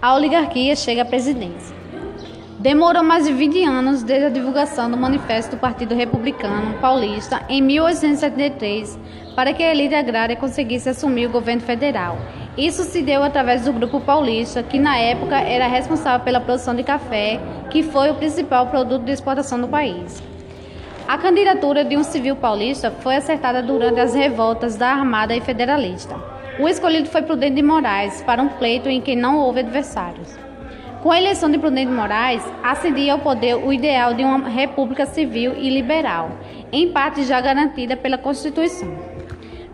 a oligarquia chega à presidência. Demorou mais de 20 anos desde a divulgação do Manifesto do Partido Republicano Paulista em 1873 para que a elite agrária conseguisse assumir o governo federal. Isso se deu através do Grupo Paulista, que na época era responsável pela produção de café, que foi o principal produto de exportação do país. A candidatura de um civil paulista foi acertada durante as revoltas da Armada e Federalista. O escolhido foi Prudente de Moraes para um pleito em que não houve adversários. Com a eleição de Prudente de Moraes, ascendia ao poder o ideal de uma república civil e liberal, em parte já garantida pela Constituição.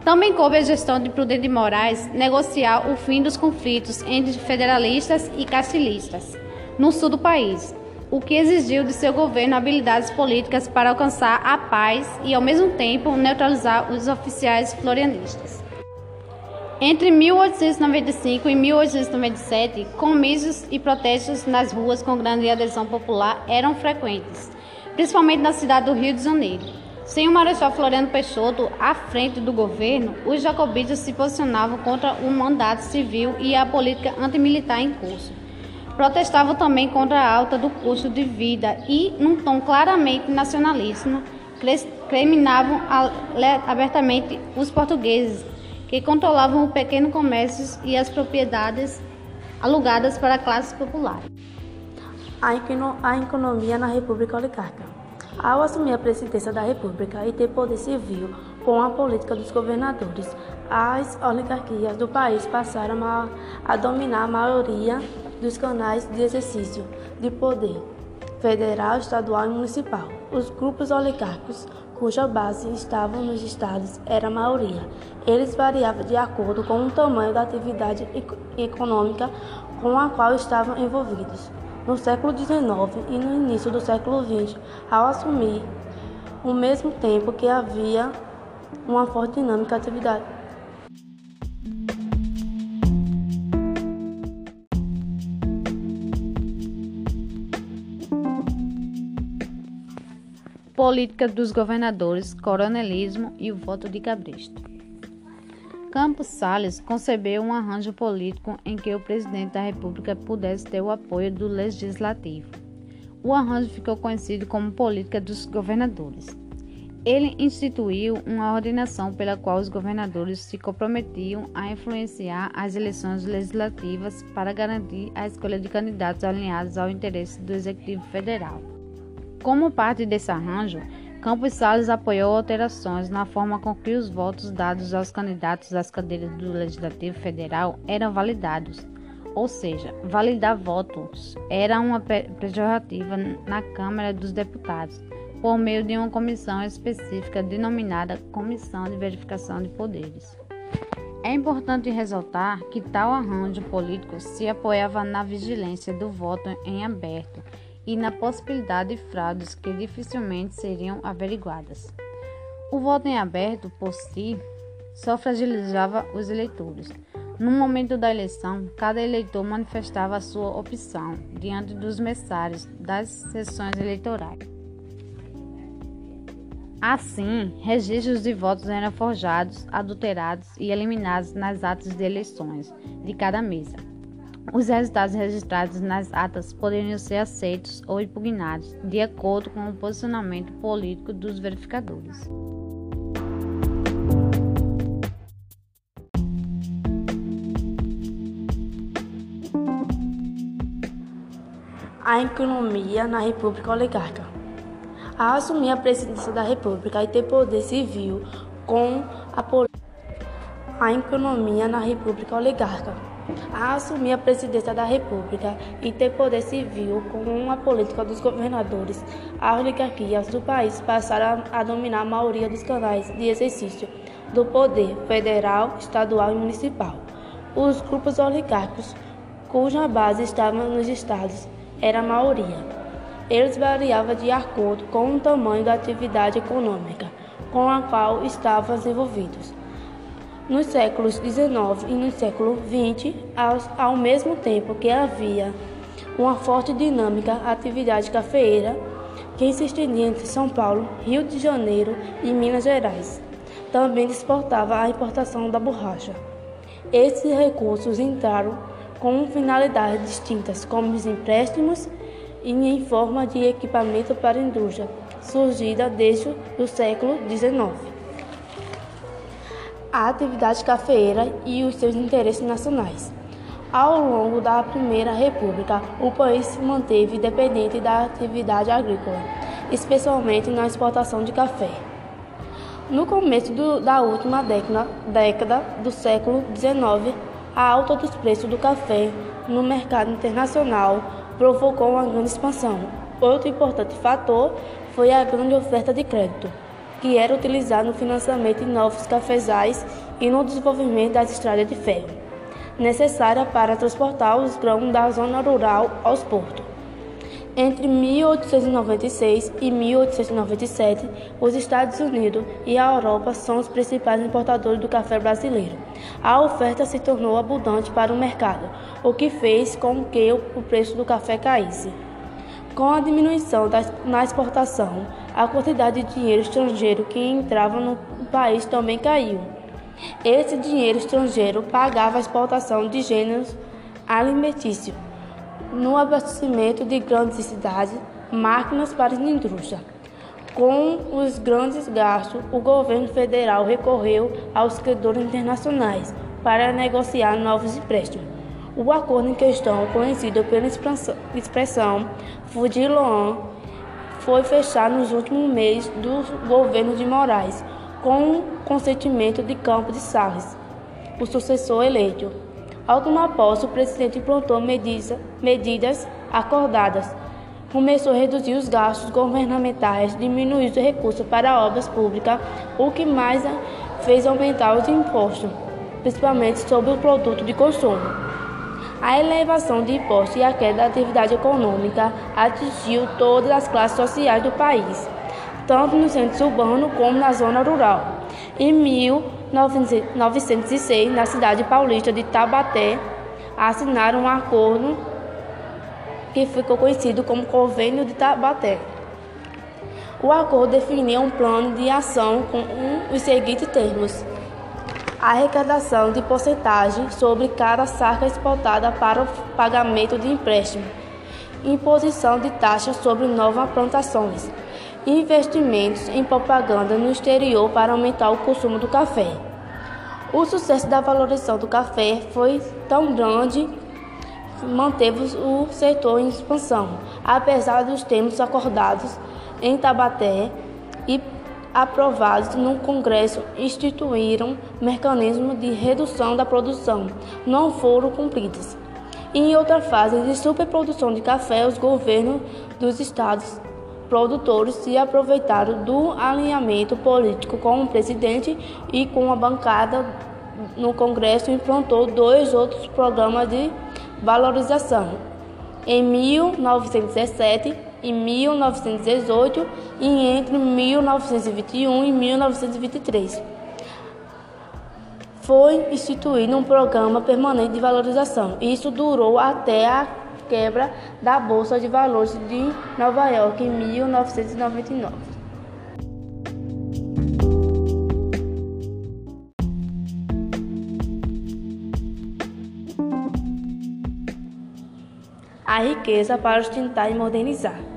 Também coube a gestão de Prudente de Moraes negociar o fim dos conflitos entre federalistas e castilistas no sul do país, o que exigiu de seu governo habilidades políticas para alcançar a paz e, ao mesmo tempo, neutralizar os oficiais florianistas. Entre 1895 e 1897, comícios e protestos nas ruas com grande adesão popular eram frequentes, principalmente na cidade do Rio de Janeiro. Sem o Marechal Floriano Peixoto à frente do governo, os jacobitas se posicionavam contra o mandato civil e a política antimilitar em curso. Protestavam também contra a alta do custo de vida e, num tom claramente nacionalista, criminavam abertamente os portugueses que controlavam o pequeno comércio e as propriedades alugadas para classes populares. A, economia na República Oligárquica. Ao assumir a presidência da República e ter poder civil com a política dos governadores, as oligarquias do país passaram a, a dominar a maioria dos canais de exercício de poder federal, estadual e municipal. Os grupos oligárquicos cuja base estavam nos estados era a maioria. Eles variavam de acordo com o tamanho da atividade econômica com a qual estavam envolvidos. No século XIX e no início do século XX, ao assumir, ao mesmo tempo que havia uma forte dinâmica de atividade política dos governadores, coronelismo e o voto de cabresto. Campos Salles concebeu um arranjo político em que o presidente da República pudesse ter o apoio do legislativo. O arranjo ficou conhecido como política dos governadores. Ele instituiu uma ordenação pela qual os governadores se comprometiam a influenciar as eleições legislativas para garantir a escolha de candidatos alinhados ao interesse do Executivo Federal. Como parte desse arranjo, Campos Salles apoiou alterações na forma com que os votos dados aos candidatos às cadeiras do Legislativo Federal eram validados. Ou seja, validar votos era uma pejorativa na Câmara dos Deputados, por meio de uma comissão específica denominada Comissão de Verificação de Poderes. É importante ressaltar que tal arranjo político se apoiava na vigilância do voto em aberto e na possibilidade de fraudes que dificilmente seriam averiguadas. O voto em aberto, por si, só fragilizava os eleitores. No momento da eleição, cada eleitor manifestava sua opção diante dos mensários das sessões eleitorais. Assim, registros de votos eram forjados, adulterados e eliminados nas atas de eleições de cada mesa. Os resultados registrados nas atas poderiam ser aceitos ou impugnados, de acordo com o posicionamento político dos verificadores. A economia na República Oligárquica. Ao assumir a presidência da República e ter poder civil com a política, a economia na República Oligárquica a assumir a presidência da República e ter poder civil com uma política dos governadores, as oligarquias do país passaram a dominar a maioria dos canais de exercício do poder federal, estadual e municipal. Os grupos oligárquicos, cuja base estava nos estados, era a maioria. Eles variavam de acordo com o tamanho da atividade econômica com a qual estavam envolvidos. Nos séculos XIX e no século XX, ao, mesmo tempo que havia uma forte dinâmica atividade cafeeira que se estendia entre São Paulo, Rio de Janeiro e Minas Gerais. Também exportava a importação da borracha. Esses recursos entraram com finalidades distintas, como os empréstimos e em forma de equipamento para a indústria, surgida desde o século XIX. A atividade cafeeira e os seus interesses nacionais. Ao longo da Primeira República, o país se manteve dependente da atividade agrícola, especialmente na exportação de café. No começo do, da última década, década do século XIX, a alta dos preços do café no mercado internacional provocou uma grande expansão. Outro importante fator foi a grande oferta de crédito, que era utilizada no financiamento de novos cafezais e no desenvolvimento das estradas de ferro, necessária para transportar os grãos da zona rural aos portos. Entre 1896 e 1897, os Estados Unidos e a Europa são os principais importadores do café brasileiro. A oferta se tornou abundante para o mercado, o que fez com que o preço do café caísse. Com a diminuição da, na exportação, a quantidade de dinheiro estrangeiro que entrava no país também caiu. Esse dinheiro estrangeiro pagava a exportação de gêneros alimentícios no abastecimento de grandes cidades, máquinas para indústria. Com os grandes gastos, o governo federal recorreu aos credores internacionais para negociar novos empréstimos. O acordo em questão, conhecido pela expressão Fujiloan, foi fechado nos últimos meses do governo de Moraes, com o consentimento de Campos de Salles, o sucessor eleito. Ao tomar posse, o presidente implantou medidas, medidas acordadas. Começou a reduzir os gastos governamentais, diminuir os recursos para obras públicas, o que mais fez aumentar os impostos, principalmente sobre o produto de consumo. A elevação de impostos e a queda da atividade econômica atingiu todas as classes sociais do país, tanto no centro urbano como na zona rural. Em 1906, na cidade paulista de Tabaté, assinaram um acordo que ficou conhecido como Convênio de Tabaté. O acordo definiu um plano de ação com os seguintes termos: arrecadação de porcentagem sobre cada saca exportada para o pagamento de empréstimo, imposição de taxas sobre novas plantações investimentos em propaganda no exterior para aumentar o consumo do café. O sucesso da valorização do café foi tão grande que manteve o setor em expansão, apesar dos termos acordados em Tabaté e aprovados no Congresso instituíram mecanismos de redução da produção, não foram cumpridos. Em outra fase de superprodução de café, os governos dos estados produtores se aproveitaram do alinhamento político com o presidente e com a bancada no Congresso implantou dois outros programas de valorização. Em 1917 e 1918 e entre 1921 e 1923 foi instituído um programa permanente de valorização. Isso durou até a quebra da Bolsa de Valores de Nova York em 1999. A riqueza para sustentar e modernizar.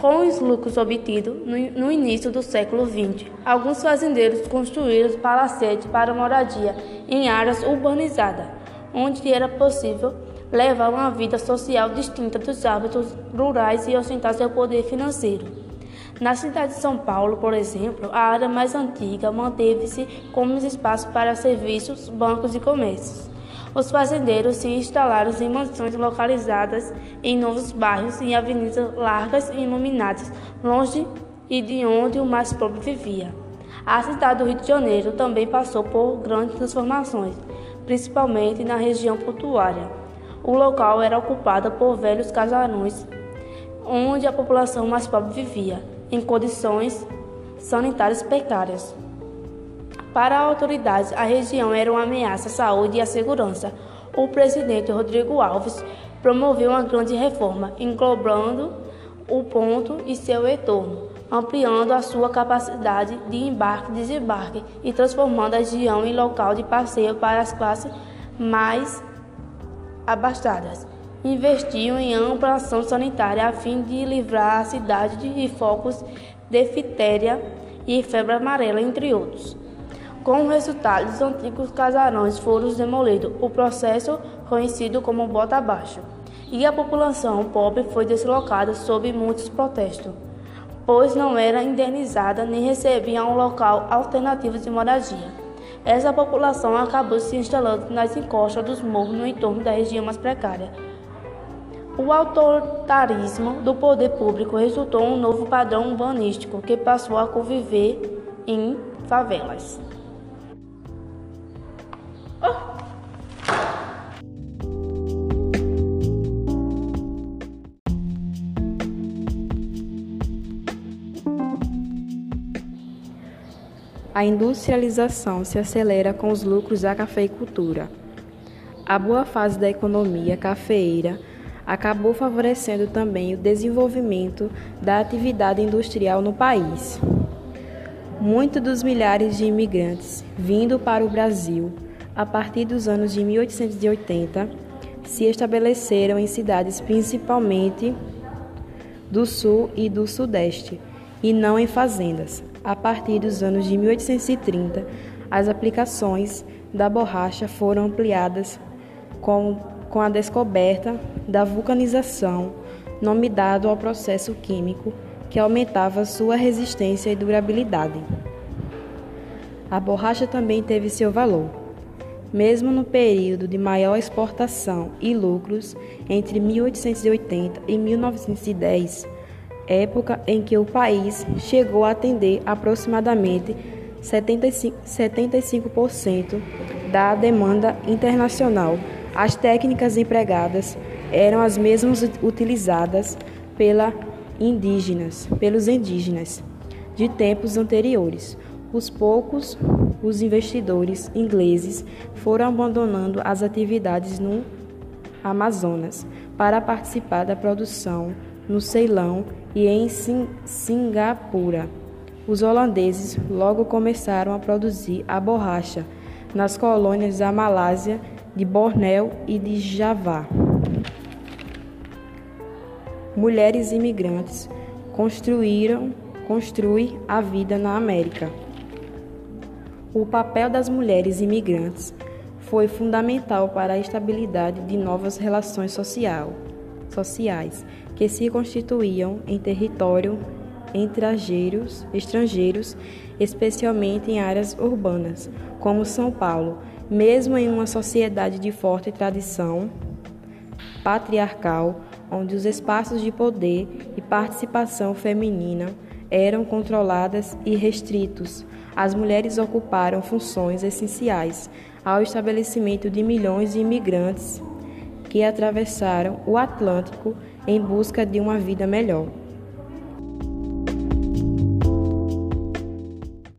Com os lucros obtidos no início do século XX, alguns fazendeiros construíram palacetes para moradia em áreas urbanizadas, onde era possível levar uma vida social distinta dos hábitos rurais e ostentar seu poder financeiro. Na cidade de São Paulo, por exemplo, a área mais antiga manteve-se como espaço para serviços, bancos e comércios. Os fazendeiros se instalaram em mansões localizadas em novos bairros e avenidas largas e iluminadas, longe e de onde o mais pobre vivia. A cidade do Rio de Janeiro também passou por grandes transformações, principalmente na região portuária. O local era ocupado por velhos casarões, onde a população mais pobre vivia, em condições sanitárias precárias. Para autoridades, a região era uma ameaça à saúde e à segurança. O presidente Rodrigo Alves promoveu uma grande reforma, englobando o ponto e seu entorno, ampliando a sua capacidade de embarque e desembarque e transformando a região em local de passeio para as classes mais abastadas. Investiu em ampla ação sanitária a fim de livrar a cidade de focos de diftéria e febre amarela, entre outros. Com o resultado, os antigos casarões foram demolidos, o processo conhecido como bota abaixo, e a população pobre foi deslocada sob muitos protestos, pois não era indenizada nem recebia um local alternativo de moradia. Essa população acabou se instalando nas encostas dos morros no entorno da região mais precária. O autoritarismo do poder público resultou em um novo padrão urbanístico que passou a conviver em favelas. A industrialização se acelera com os lucros da cafeicultura. A boa fase da economia cafeeira acabou favorecendo também o desenvolvimento da atividade industrial no país. Muitos dos milhares de imigrantes vindo para o Brasil a partir dos anos de 1880 se estabeleceram em cidades principalmente do sul e do sudeste, e não em fazendas. A partir dos anos de 1830, as aplicações da borracha foram ampliadas com, com a descoberta da vulcanização, nome dado ao processo químico que aumentava sua resistência e durabilidade. A borracha também teve seu valor. Mesmo no período de maior exportação e lucros, entre 1880 e 1910, época em que o país chegou a atender aproximadamente 75%, 75 da demanda internacional. As técnicas empregadas eram as mesmas utilizadas pela indígenas, pelos indígenas de tempos anteriores. Os poucos os investidores ingleses foram abandonando as atividades no Amazonas para participar da produção no Ceilão e em Singapura. Os holandeses logo começaram a produzir a borracha nas colônias da Malásia, de Bornéu e de Javá. Mulheres imigrantes construíram construir a vida na América. O papel das mulheres imigrantes foi fundamental para a estabilidade de novas relações social, sociais que se constituíam em território estrangeiros, estrangeiros, especialmente em áreas urbanas, como São Paulo, mesmo em uma sociedade de forte tradição patriarcal, onde os espaços de poder e participação feminina eram controladas e restritos. As mulheres ocuparam funções essenciais ao estabelecimento de milhões de imigrantes que atravessaram o Atlântico em busca de uma vida melhor.